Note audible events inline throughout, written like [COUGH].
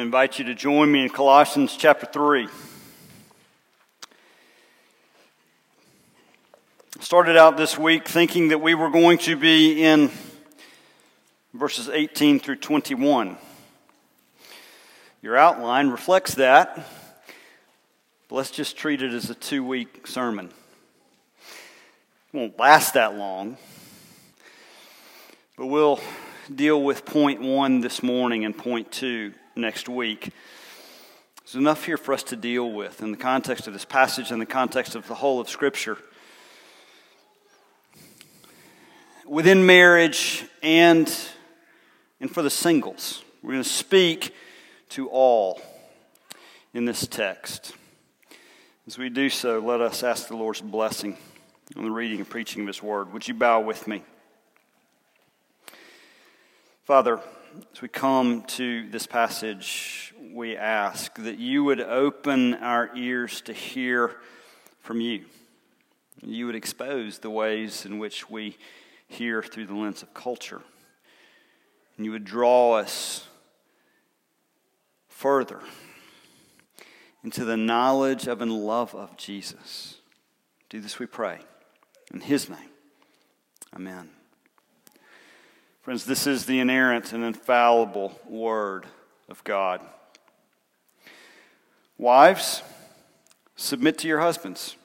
to invite you to join me in Colossians chapter 3. Started out this week thinking that we were going to be in verses 18 through 21. Your outline reflects that, but let's just treat it as a two week sermon. It won't last that long, but we'll deal with point one this morning and point two next week. There's enough here for us to deal with in the context of this passage and the context of the whole of Scripture. Within marriage and, and for the singles, we're going to speak to all in this text. As we do so, let us ask the Lord's blessing on the reading and preaching of His Word. Would you bow with me? Father, as we come to this passage, we ask that you would open our ears to hear from you. You would expose the ways in which we hear through the lens of culture. And you would draw us further into the knowledge of and love of Jesus. Do this, we pray. In his name, amen. Friends, this is the inerrant and infallible Word of God. Wives, submit to your husbands,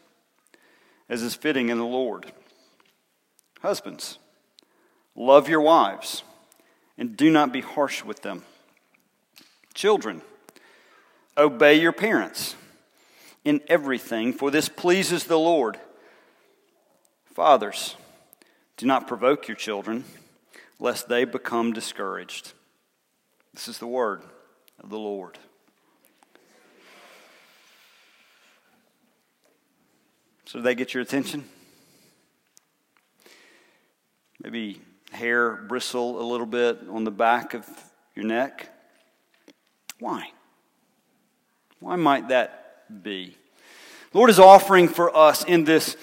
as is fitting in the Lord. Husbands, love your wives, and do not be harsh with them. Children, obey your parents in everything, for this pleases the Lord. Fathers, do not provoke your children lest they become discouraged. This is the word of the Lord. So, did they get your attention? Maybe hair bristle a little bit on the back of your neck? Why? Why might that be? Lord is offering for us in this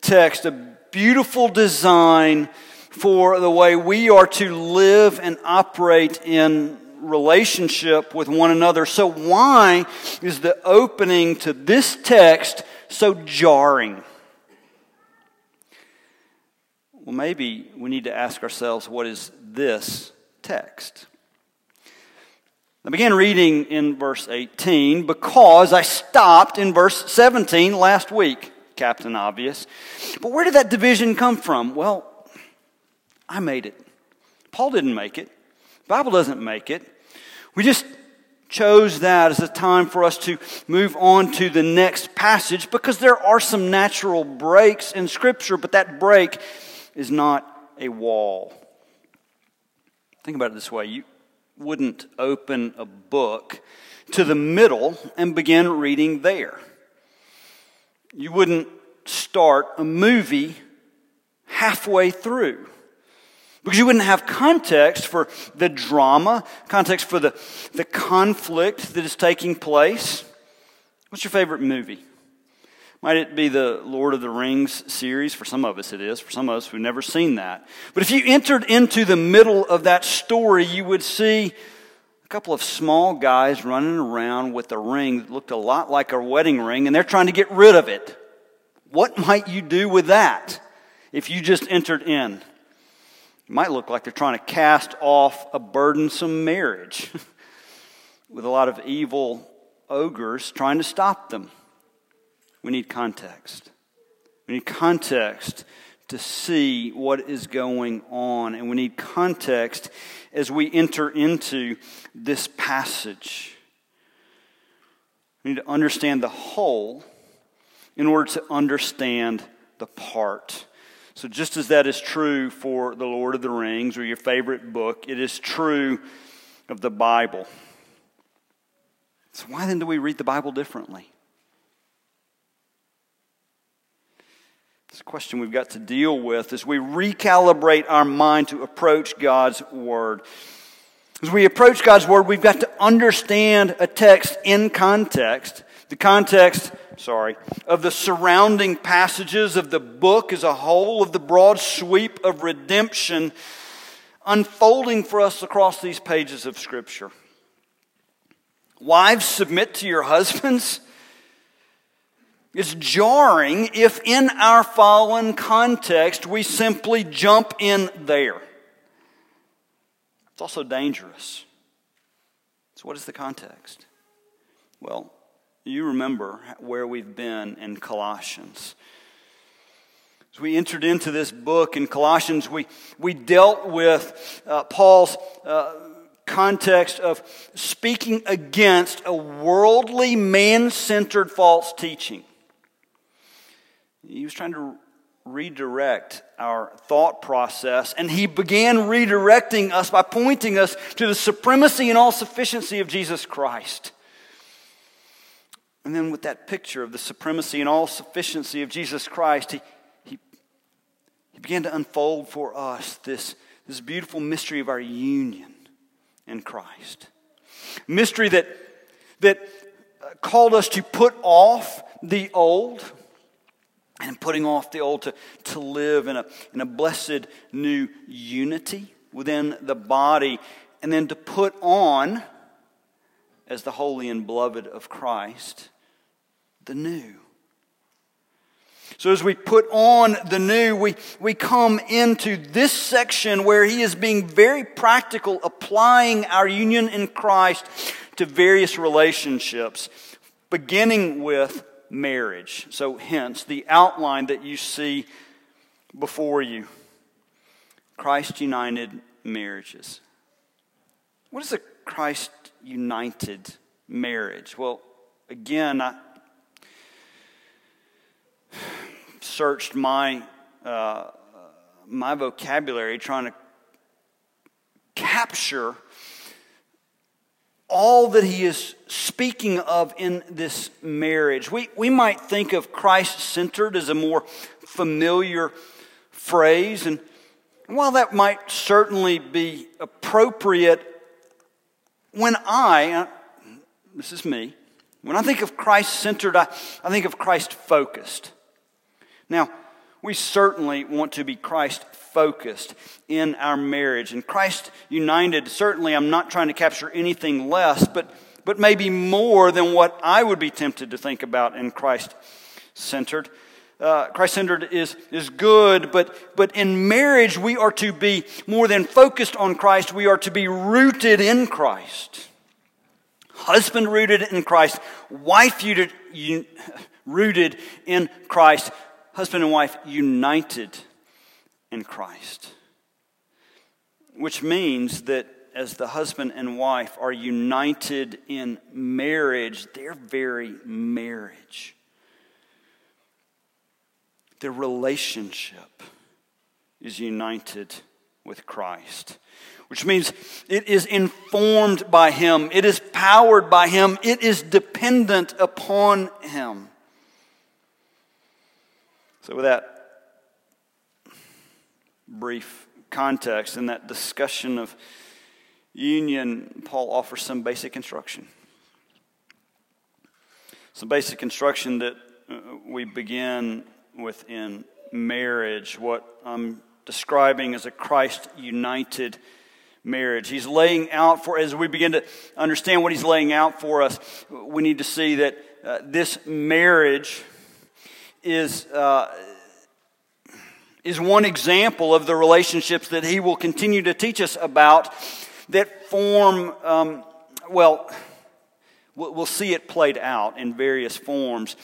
text a beautiful design for the way we are to live and operate in relationship with one another. So, why is the opening to this text so jarring? Well, maybe we need to ask ourselves what is this text? I began reading in verse 18 because I stopped in verse 17 last week, Captain Obvious. But where did that division come from? Well, I made it. Paul didn't make it. Bible doesn't make it. We just chose that as a time for us to move on to the next passage because there are some natural breaks in Scripture, but that break is not a wall. Think about it this way you wouldn't open a book to the middle and begin reading there. You wouldn't start a movie halfway through. Because you wouldn't have context for the drama, context for the, the conflict that is taking place. What's your favorite movie? Might it be the Lord of the Rings series? For some of us, it is. For some of us who've never seen that. But if you entered into the middle of that story, you would see a couple of small guys running around with a ring that looked a lot like a wedding ring, and they're trying to get rid of it. What might you do with that if you just entered in? It might look like they're trying to cast off a burdensome marriage [LAUGHS] with a lot of evil ogres trying to stop them. We need context. We need context to see what is going on, and we need context as we enter into this passage. We need to understand the whole in order to understand the part. So, just as that is true for The Lord of the Rings or your favorite book, it is true of the Bible. So, why then do we read the Bible differently? It's a question we've got to deal with as we recalibrate our mind to approach God's Word. As we approach God's Word, we've got to understand a text in context. The context sorry, of the surrounding passages of the book as a whole, of the broad sweep of redemption unfolding for us across these pages of Scripture. Wives, submit to your husbands. It's jarring if, in our fallen context, we simply jump in there. It's also dangerous. So, what is the context? Well, you remember where we've been in Colossians. As we entered into this book in Colossians, we, we dealt with uh, Paul's uh, context of speaking against a worldly, man centered false teaching. He was trying to redirect our thought process, and he began redirecting us by pointing us to the supremacy and all sufficiency of Jesus Christ. And then, with that picture of the supremacy and all sufficiency of Jesus Christ, he, he, he began to unfold for us this, this beautiful mystery of our union in Christ. Mystery that, that uh, called us to put off the old and putting off the old to, to live in a, in a blessed new unity within the body, and then to put on, as the holy and beloved of Christ, the new. So, as we put on the new, we, we come into this section where he is being very practical, applying our union in Christ to various relationships, beginning with marriage. So, hence, the outline that you see before you Christ united marriages. What is a Christ united marriage? Well, again, I searched my, uh, my vocabulary trying to capture all that he is speaking of in this marriage. We, we might think of Christ centered as a more familiar phrase, and while that might certainly be appropriate, when I, uh, this is me, when I think of Christ centered, I, I think of Christ focused. Now, we certainly want to be Christ focused in our marriage. And Christ united, certainly, I'm not trying to capture anything less, but, but maybe more than what I would be tempted to think about in Christ centered. Uh, Christ centered is, is good, but, but in marriage, we are to be more than focused on Christ, we are to be rooted in Christ. Husband rooted in Christ, wife rooted, rooted in Christ, husband and wife united in Christ. Which means that as the husband and wife are united in marriage, their very marriage, their relationship is united with Christ. Which means it is informed by Him, it is powered by Him, it is dependent upon Him. So, with that brief context and that discussion of union, Paul offers some basic instruction. Some basic instruction that uh, we begin with in marriage, what I'm describing as a Christ united marriage. He's laying out for, as we begin to understand what he's laying out for us, we need to see that uh, this marriage is, uh, is one example of the relationships that he will continue to teach us about that form, um, well, we'll see it played out in various forms.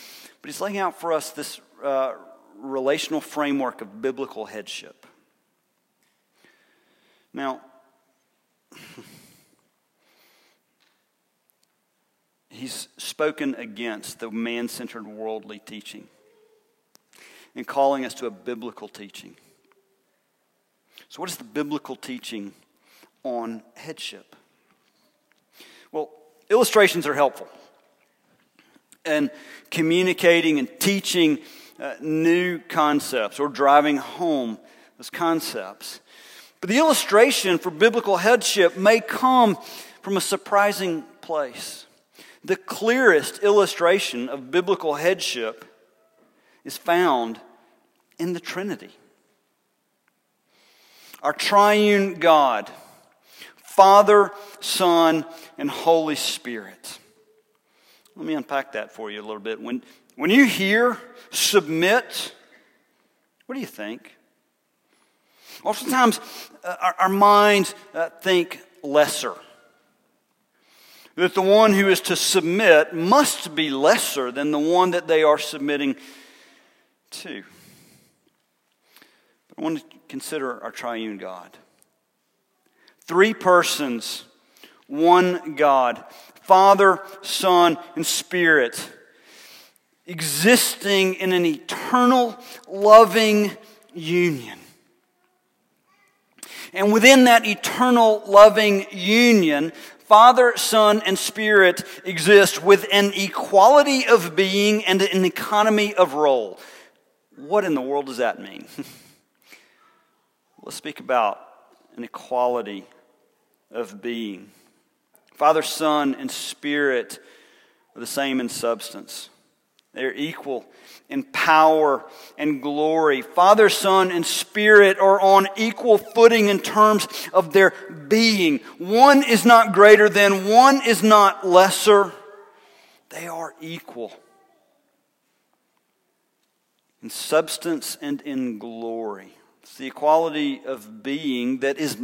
But he's laying out for us this uh, relational framework of biblical headship. Now, [LAUGHS] he's spoken against the man centered worldly teaching and calling us to a biblical teaching. So, what is the biblical teaching on headship? Well, illustrations are helpful. And communicating and teaching uh, new concepts or driving home those concepts. But the illustration for biblical headship may come from a surprising place. The clearest illustration of biblical headship is found in the Trinity. Our triune God, Father, Son, and Holy Spirit. Let me unpack that for you a little bit. When, when you hear submit, what do you think? Oftentimes, uh, our, our, minds uh, think lesser. That the one who is to submit must be lesser than the one that they are submitting to. But I want to consider our triune God. Three persons, one God, Father, Son, and Spirit, existing in an eternal, loving union. And within that eternal, loving union, Father, Son, and Spirit exist with an equality of being and an economy of role. What in the world does that mean? [LAUGHS] Let's speak about an equality of being. Father, Son, and Spirit are the same in substance. They're equal in power and glory. Father, Son, and Spirit are on equal footing in terms of their being. One is not greater than, one is not lesser. They are equal in substance and in glory. It's the equality of being that is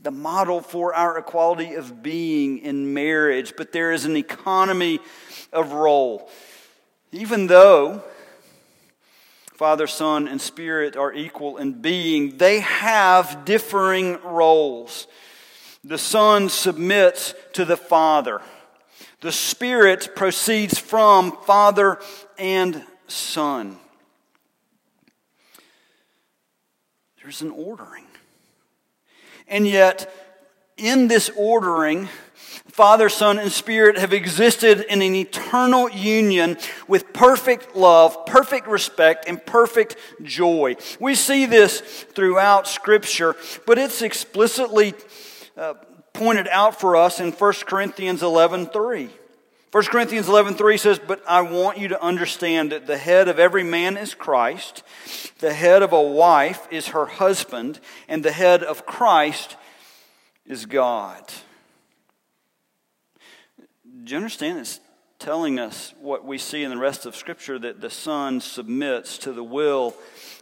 the model for our equality of being in marriage, but there is an economy of role. Even though Father, Son, and Spirit are equal in being, they have differing roles. The Son submits to the Father. The Spirit proceeds from Father and Son. There's an ordering. And yet, in this ordering, Father, Son, and Spirit have existed in an eternal union with perfect love, perfect respect, and perfect joy. We see this throughout Scripture, but it's explicitly uh, pointed out for us in 1 Corinthians 11 3. 1 Corinthians 11:3 says, "But I want you to understand that the head of every man is Christ, the head of a wife is her husband, and the head of Christ is God." Do you understand? It's telling us what we see in the rest of Scripture that the Son submits to the will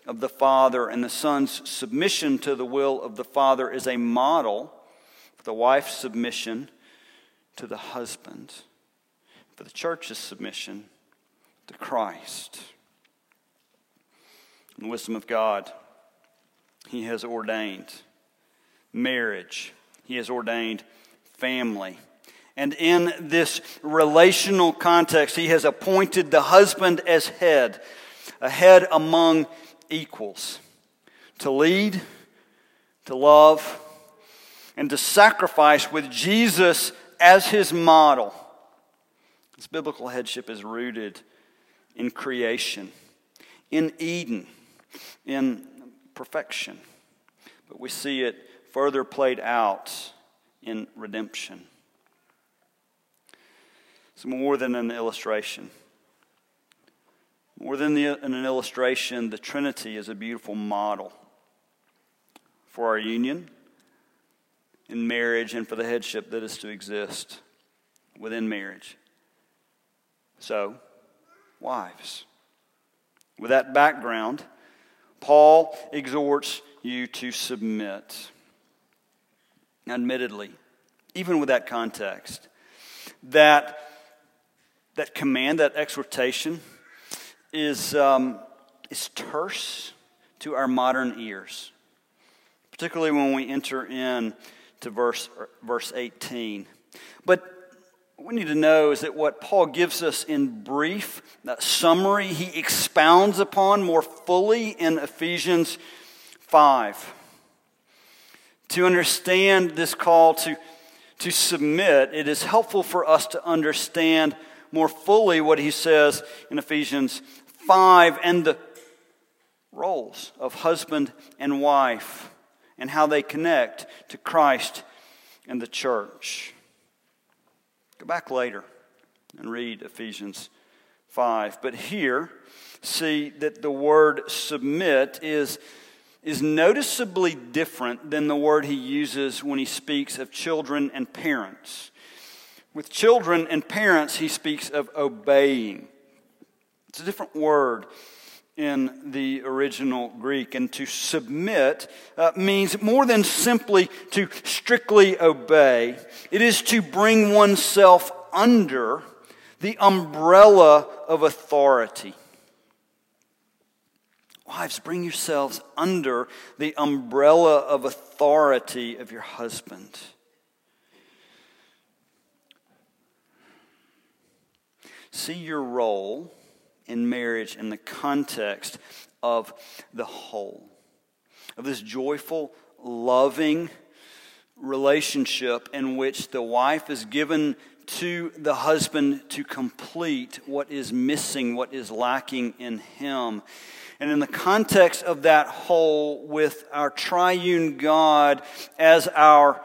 of the Father, and the Son's submission to the will of the Father is a model for the wife's submission to the husband, for the church's submission to Christ. In the wisdom of God, He has ordained marriage, He has ordained family. And in this relational context, he has appointed the husband as head, a head among equals, to lead, to love, and to sacrifice with Jesus as his model. This biblical headship is rooted in creation, in Eden, in perfection. But we see it further played out in redemption. It's more than an illustration. More than the, an illustration, the Trinity is a beautiful model for our union in marriage and for the headship that is to exist within marriage. So, wives. With that background, Paul exhorts you to submit. Admittedly, even with that context, that that command, that exhortation, is, um, is terse to our modern ears, particularly when we enter in to verse, verse 18. But we need to know is that what Paul gives us in brief, that summary, he expounds upon more fully in Ephesians 5. To understand this call to, to submit, it is helpful for us to understand more fully what he says in Ephesians 5 and the roles of husband and wife and how they connect to Christ and the church. Go back later and read Ephesians 5. But here, see that the word submit is, is noticeably different than the word he uses when he speaks of children and parents. With children and parents, he speaks of obeying. It's a different word in the original Greek. And to submit uh, means more than simply to strictly obey, it is to bring oneself under the umbrella of authority. Wives, bring yourselves under the umbrella of authority of your husband. See your role in marriage in the context of the whole, of this joyful, loving relationship in which the wife is given to the husband to complete what is missing, what is lacking in him. And in the context of that whole, with our triune God as our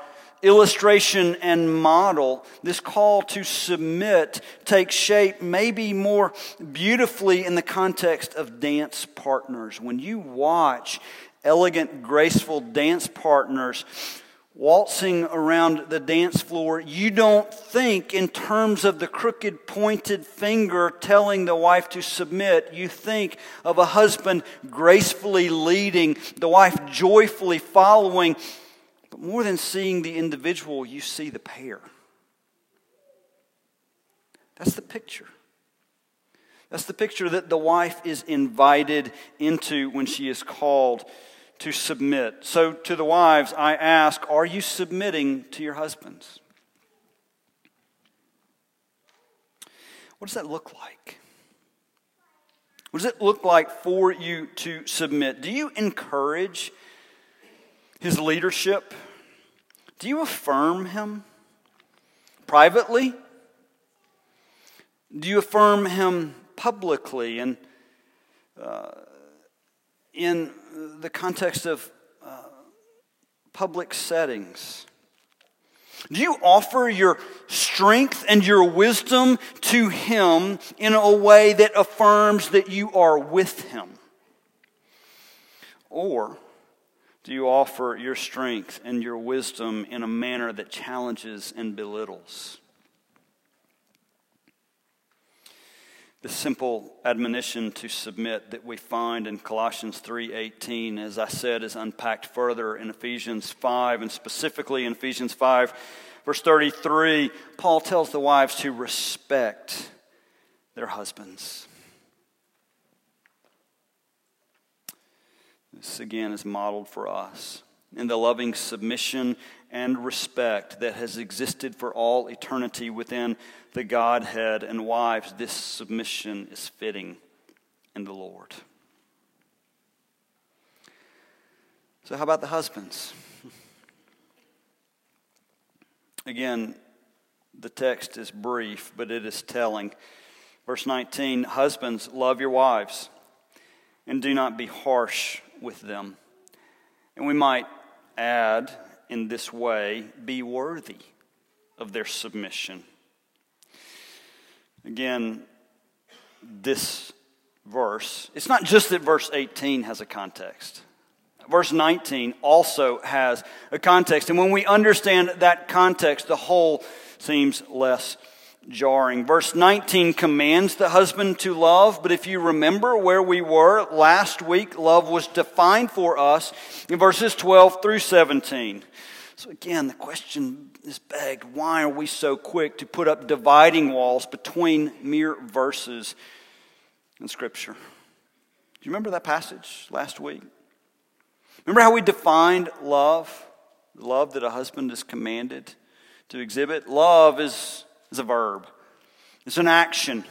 illustration and model, this call to submit takes shape maybe more beautifully in the context of dance partners. When you watch elegant, graceful dance partners, waltzing around the dance floor, you don't think in terms of the crooked, pointed finger telling the wife to submit. You think of a husband gracefully leading, the wife joyfully following, but more than seeing the individual, you see the pair. That's the picture. That's the picture that the wife is invited into when she is called to submit. So, to the wives, I ask are you submitting to your husbands? What does that look like? What does it look like for you to submit? Do you encourage his leadership? Do you affirm him privately? Do you affirm him publicly and uh, in the context of uh, public settings? Do you offer your strength and your wisdom to Him in a way that affirms that you are with Him? Or do you offer your strength and your wisdom in a manner that challenges and belittles? The simple admonition to submit that we find in Colossians 3:18 as I said is unpacked further in Ephesians 5 and specifically in Ephesians 5 verse 33 Paul tells the wives to respect their husbands. This again is modeled for us in the loving submission and respect that has existed for all eternity within the Godhead. And wives, this submission is fitting in the Lord. So, how about the husbands? [LAUGHS] Again, the text is brief, but it is telling. Verse 19 Husbands, love your wives and do not be harsh with them. And we might add in this way, be worthy of their submission. Again, this verse, it's not just that verse 18 has a context. Verse 19 also has a context. And when we understand that context, the whole seems less jarring. Verse 19 commands the husband to love, but if you remember where we were last week, love was defined for us in verses 12 through 17. So again, the question is begged why are we so quick to put up dividing walls between mere verses in Scripture? Do you remember that passage last week? Remember how we defined love? Love that a husband is commanded to exhibit? Love is is a verb, it's an action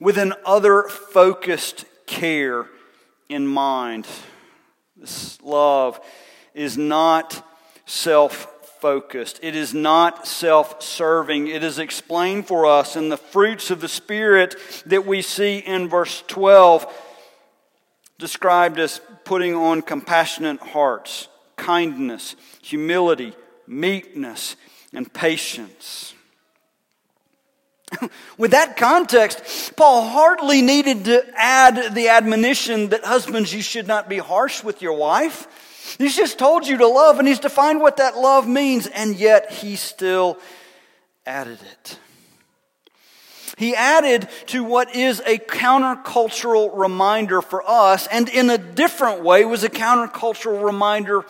with an other focused care in mind. This love is not self focused, it is not self serving. It is explained for us in the fruits of the Spirit that we see in verse 12, described as putting on compassionate hearts, kindness, humility, meekness, and patience. [LAUGHS] With that context, Paul hardly needed to add the admonition that husbands, you should not be harsh with your wife. He's just told you to love, and he's defined what that love means, and yet he still added it. He added to what is a countercultural reminder for us, and in a different way was a countercultural reminder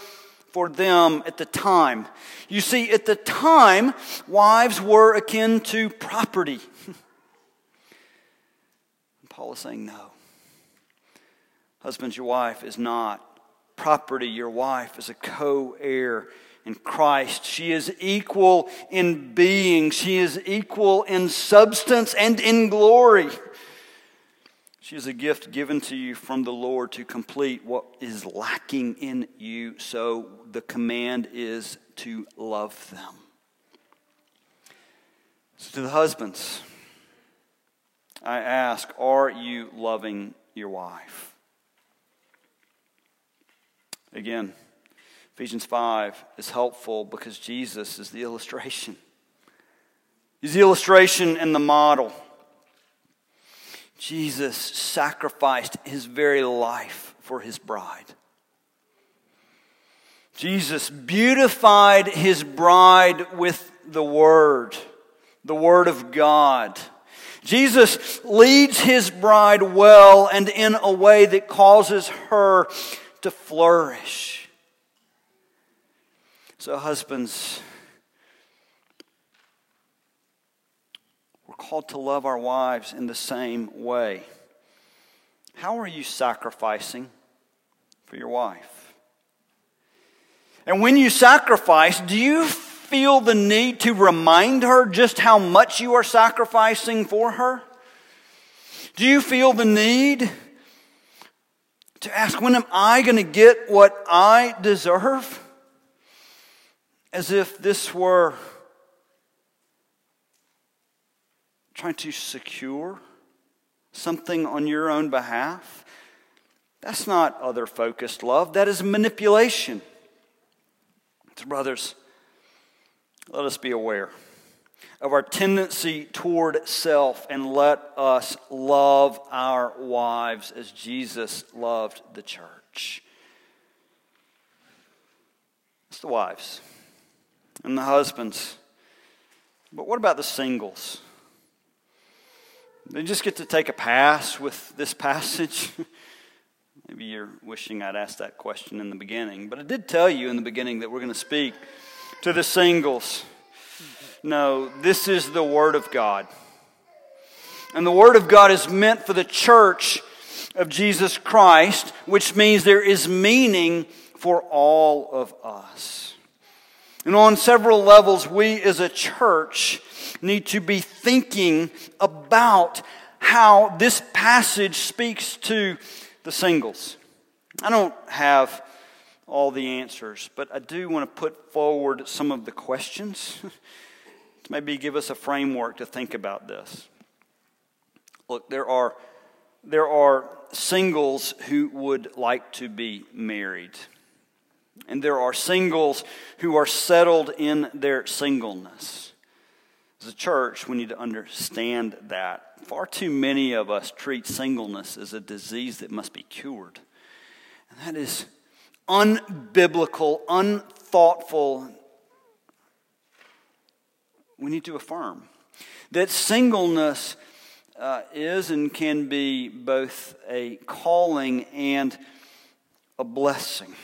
for them at the time. You see, at the time, wives were akin to property. [LAUGHS] Paul is saying, no. Husbands, your wife is not property. Your wife is a co heir in Christ. She is equal in being, she is equal in substance and in glory. She is a gift given to you from the Lord to complete what is lacking in you. So the command is to love them. So to the husbands, I ask, are you loving your wife? Again, Ephesians 5 is helpful because Jesus is the illustration. He's the illustration and the model. Jesus sacrificed his very life for his bride. Jesus beautified his bride with the Word, the Word of God. Jesus leads his bride well and in a way that causes her to flourish. So, husbands, We're called to love our wives in the same way. How are you sacrificing for your wife? And when you sacrifice, do you feel the need to remind her just how much you are sacrificing for her? Do you feel the need to ask, when am I going to get what I deserve? As if this were trying to secure something on your own behalf. That's not other focused love, that is manipulation. So, brothers, let us be aware of our tendency toward self and let us love our wives as Jesus loved the church. It's the wives and the husbands. But what about the singles? They just get to take a pass with this passage. [LAUGHS] Maybe you're wishing I'd asked that question in the beginning, but I did tell you in the beginning that we're going to speak to the singles. No, this is the Word of God. And the Word of God is meant for the church of Jesus Christ, which means there is meaning for all of us. And on several levels, we as a church need to be thinking about how this passage speaks to the singles. I don't have all the answers, but I do want to put forward some of the questions to [LAUGHS] maybe give us a framework to think about this. Look, there are, there are singles who would like to be married. And there are singles who are settled in their singleness. As a church, we need to understand that. Far too many of us treat singleness as a disease that must be cured. And that is unbiblical, unthoughtful. We need to affirm that singleness uh, is and can be both a calling and a blessing.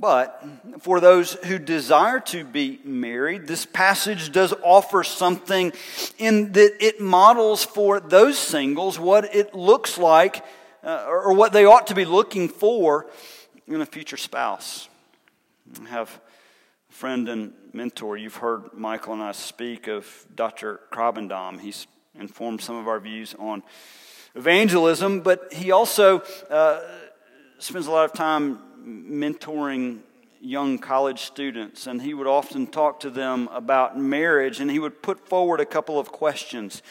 But for those who desire to be married, this passage does offer something in that it models for those singles what it looks like uh, or what they ought to be looking for in a future spouse. I have a friend and mentor. You've heard Michael and I speak of Dr. Krabbendam. He's informed some of our views on evangelism, but he also uh, spends a lot of time mentoring young college students, and he would often talk to them about marriage, and he would put forward a couple of questions.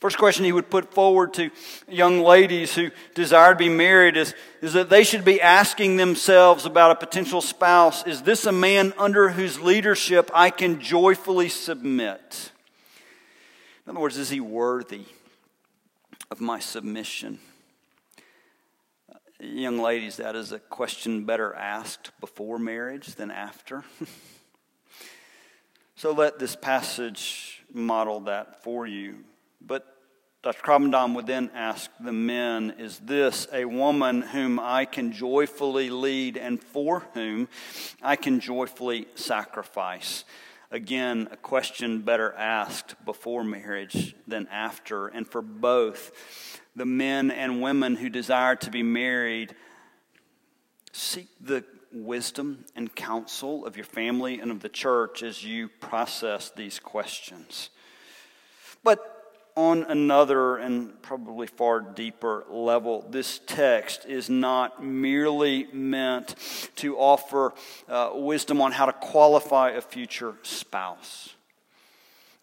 First question he would put forward to young ladies who desire to be married is, is that they should be asking themselves about a potential spouse Is this a man under whose leadership I can joyfully submit? In other words, is he worthy of my submission? Young ladies, that is a question better asked before marriage than after. [LAUGHS] So let this passage model that for you. But Dr. Krabbendam would then ask the men, Is this a woman whom I can joyfully lead and for whom I can joyfully sacrifice? Again, a question better asked before marriage than after. And for both, the men and women who desire to be married, seek the wisdom and counsel of your family and of the church as you process these questions. But on another and probably far deeper level, this text is not merely meant to offer uh, wisdom on how to qualify a future spouse.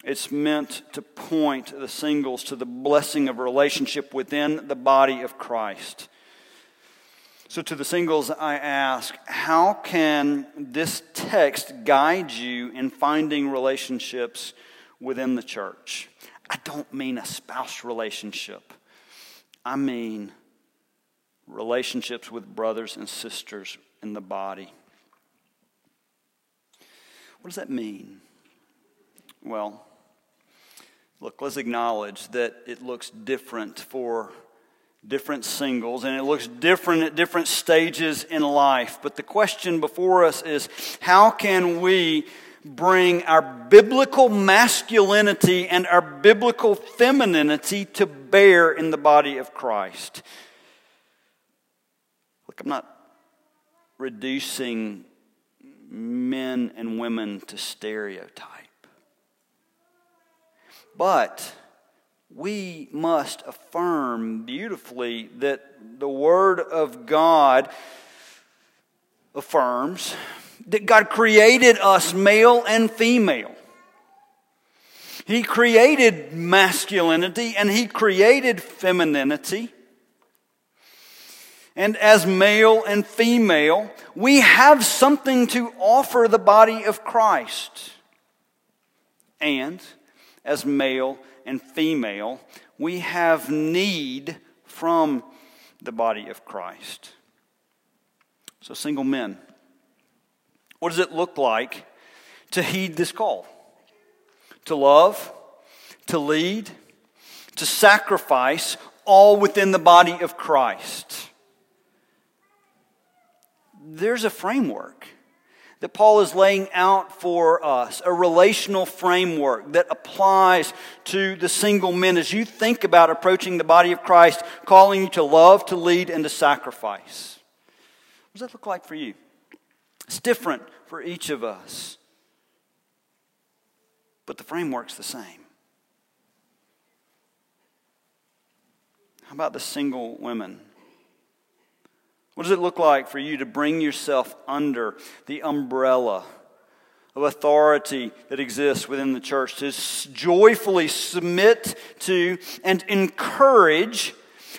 It's meant to point the singles to the blessing of relationship within the body of Christ. So, to the singles, I ask, how can this text guide you in finding relationships within the church? I don't mean a spouse relationship, I mean relationships with brothers and sisters in the body. What does that mean? Well, look, let's acknowledge that it looks different for different singles and it looks different at different stages in life. But the question before us is how can we bring our biblical masculinity and our biblical femininity to bear in the body of Christ. Look, I'm not reducing men and women to stereotype. But we must affirm beautifully that the Word of God affirms that God created us male and female. He created masculinity and He created femininity. And as male and female, we have something to offer the body of Christ. And as male and female, we have need from the body of Christ. So, single men, what does it look like to heed this call? To love, to lead, to sacrifice, all within the body of Christ. There's a framework that Paul is laying out for us, a relational framework that applies to the single men as you think about approaching the body of Christ, calling you to love, to lead, and to sacrifice. What does that look like for you? It's different for each of us, but the framework's the same. How about the single women? What does it look like for you to bring yourself under the umbrella of authority that exists within the church, to joyfully submit to and encourage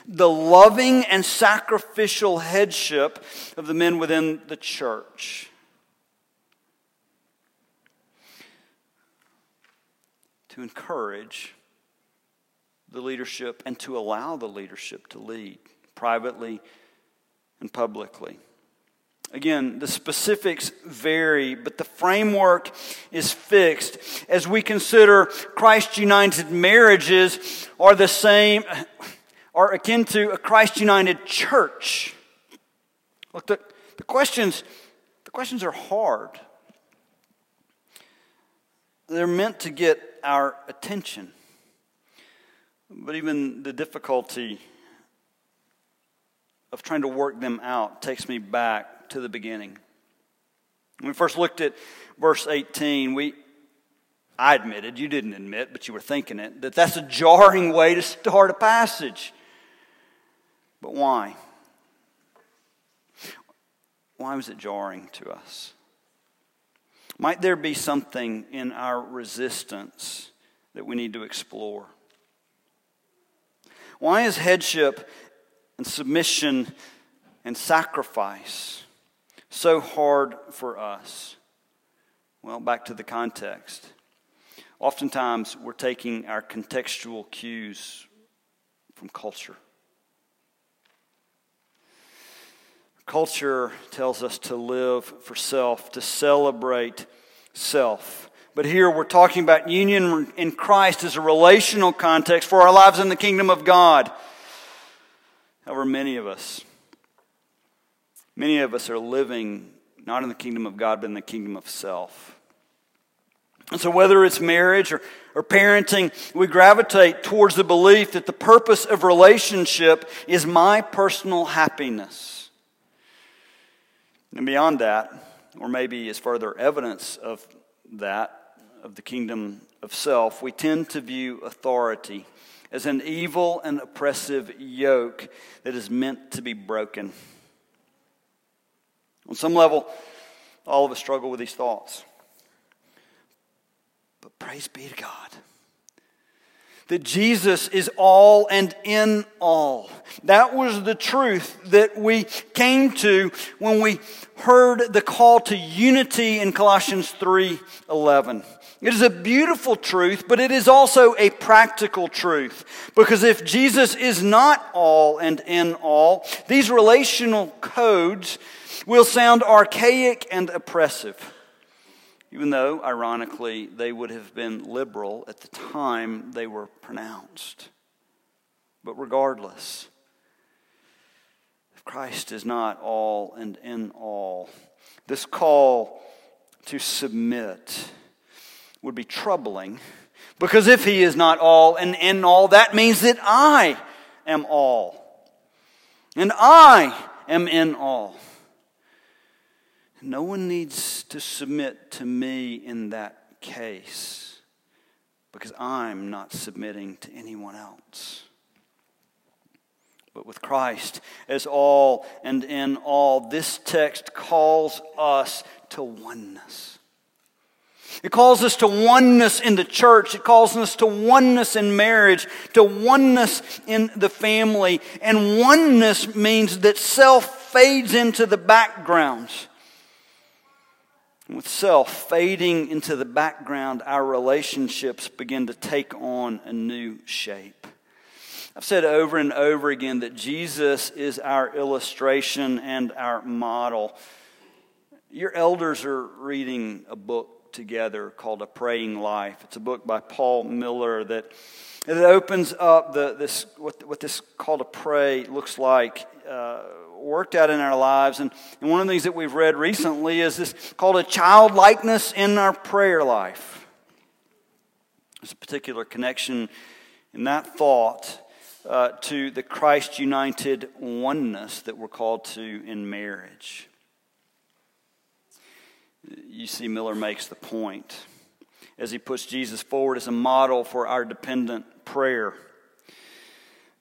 the loving and sacrificial headship of the men within the church. To encourage the leadership and to allow the leadership to lead privately and publicly. Again, the specifics vary, but the framework is fixed as we consider Christ united marriages are the same are akin to a Christ United church. Look, the, the, questions, the questions are hard. They're meant to get our attention. But even the difficulty of trying to work them out takes me back to the beginning. When we first looked at verse 18, we, I admitted, you didn't admit, but you were thinking it, that that's a jarring way to start a passage. But why? Why was it jarring to us? Might there be something in our resistance that we need to explore? Why is headship and submission and sacrifice so hard for us? Well, back to the context. Oftentimes, we're taking our contextual cues from culture. Culture tells us to live for self, to celebrate self. But here we're talking about union in Christ as a relational context for our lives in the kingdom of God. However, many of us, many of us are living not in the kingdom of God, but in the kingdom of self. And so, whether it's marriage or, or parenting, we gravitate towards the belief that the purpose of relationship is my personal happiness. And beyond that, or maybe as further evidence of that, of the kingdom of self, we tend to view authority as an evil and oppressive yoke that is meant to be broken. On some level, all of us struggle with these thoughts. But praise be to God that Jesus is all and in all. That was the truth that we came to when we heard the call to unity in Colossians 3:11. It is a beautiful truth, but it is also a practical truth. Because if Jesus is not all and in all, these relational codes will sound archaic and oppressive even though, ironically, they would have been liberal at the time they were pronounced. But regardless, if Christ is not all and in all, this call to submit would be troubling because if he is not all and in all, that means that I am all. And I am in all. No one needs to submit to me in that case because I'm not submitting to anyone else. But with Christ as all and in all, this text calls us to oneness. It calls us to oneness in the church. It calls us to oneness in marriage, to oneness in the family. And oneness means that self fades into the background with self fading into the background, our relationships begin to take on a new shape. I've said over and over again that Jesus is our illustration and our model. Your elders are reading a book together called A Praying Life. It's a book by Paul Miller that, that opens up the, this, what, what this call to pray looks like. Uh, worked out in our lives. And, and one of the things that we've read recently is this called a childlikeness in our prayer life. There's a particular connection in that thought uh, to the Christ united oneness that we're called to in marriage. You see, Miller makes the point as he puts Jesus forward as a model for our dependent prayer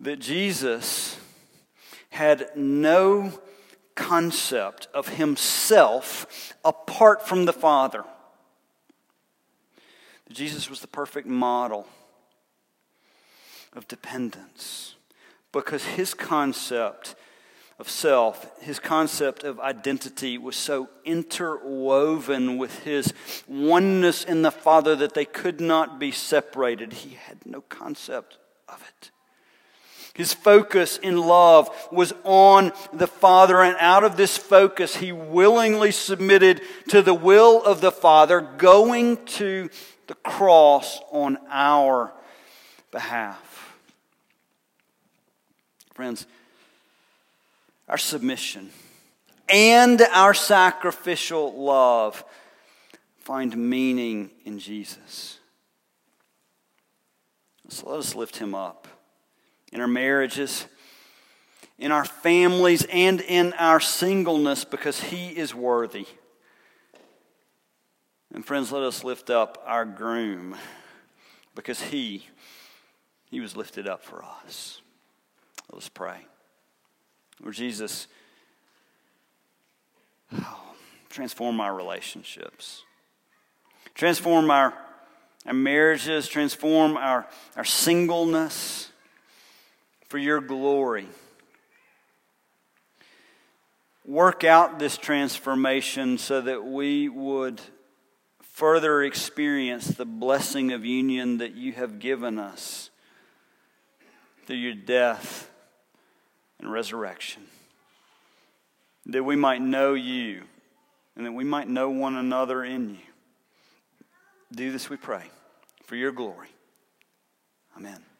that Jesus had no concept of himself apart from the Father. Jesus was the perfect model of dependence because his concept of self, his concept of identity was so interwoven with his oneness in the Father that they could not be separated. He had no concept of it. His focus in love was on the Father, and out of this focus, he willingly submitted to the will of the Father, going to the cross on our behalf. Friends, our submission and our sacrificial love find meaning in Jesus. So let us lift him up in our marriages, in our families, and in our singleness because He is worthy. And friends, let us lift up our groom because He, He was lifted up for us. Let us pray. Lord Jesus, oh, transform our relationships. Transform our, our marriages, transform our, our singleness for your glory. Work out this transformation so that we would further experience the blessing of union that you have given us through your death and resurrection. That we might know you and that we might know one another in you. Do this, we pray, for your glory. Amen.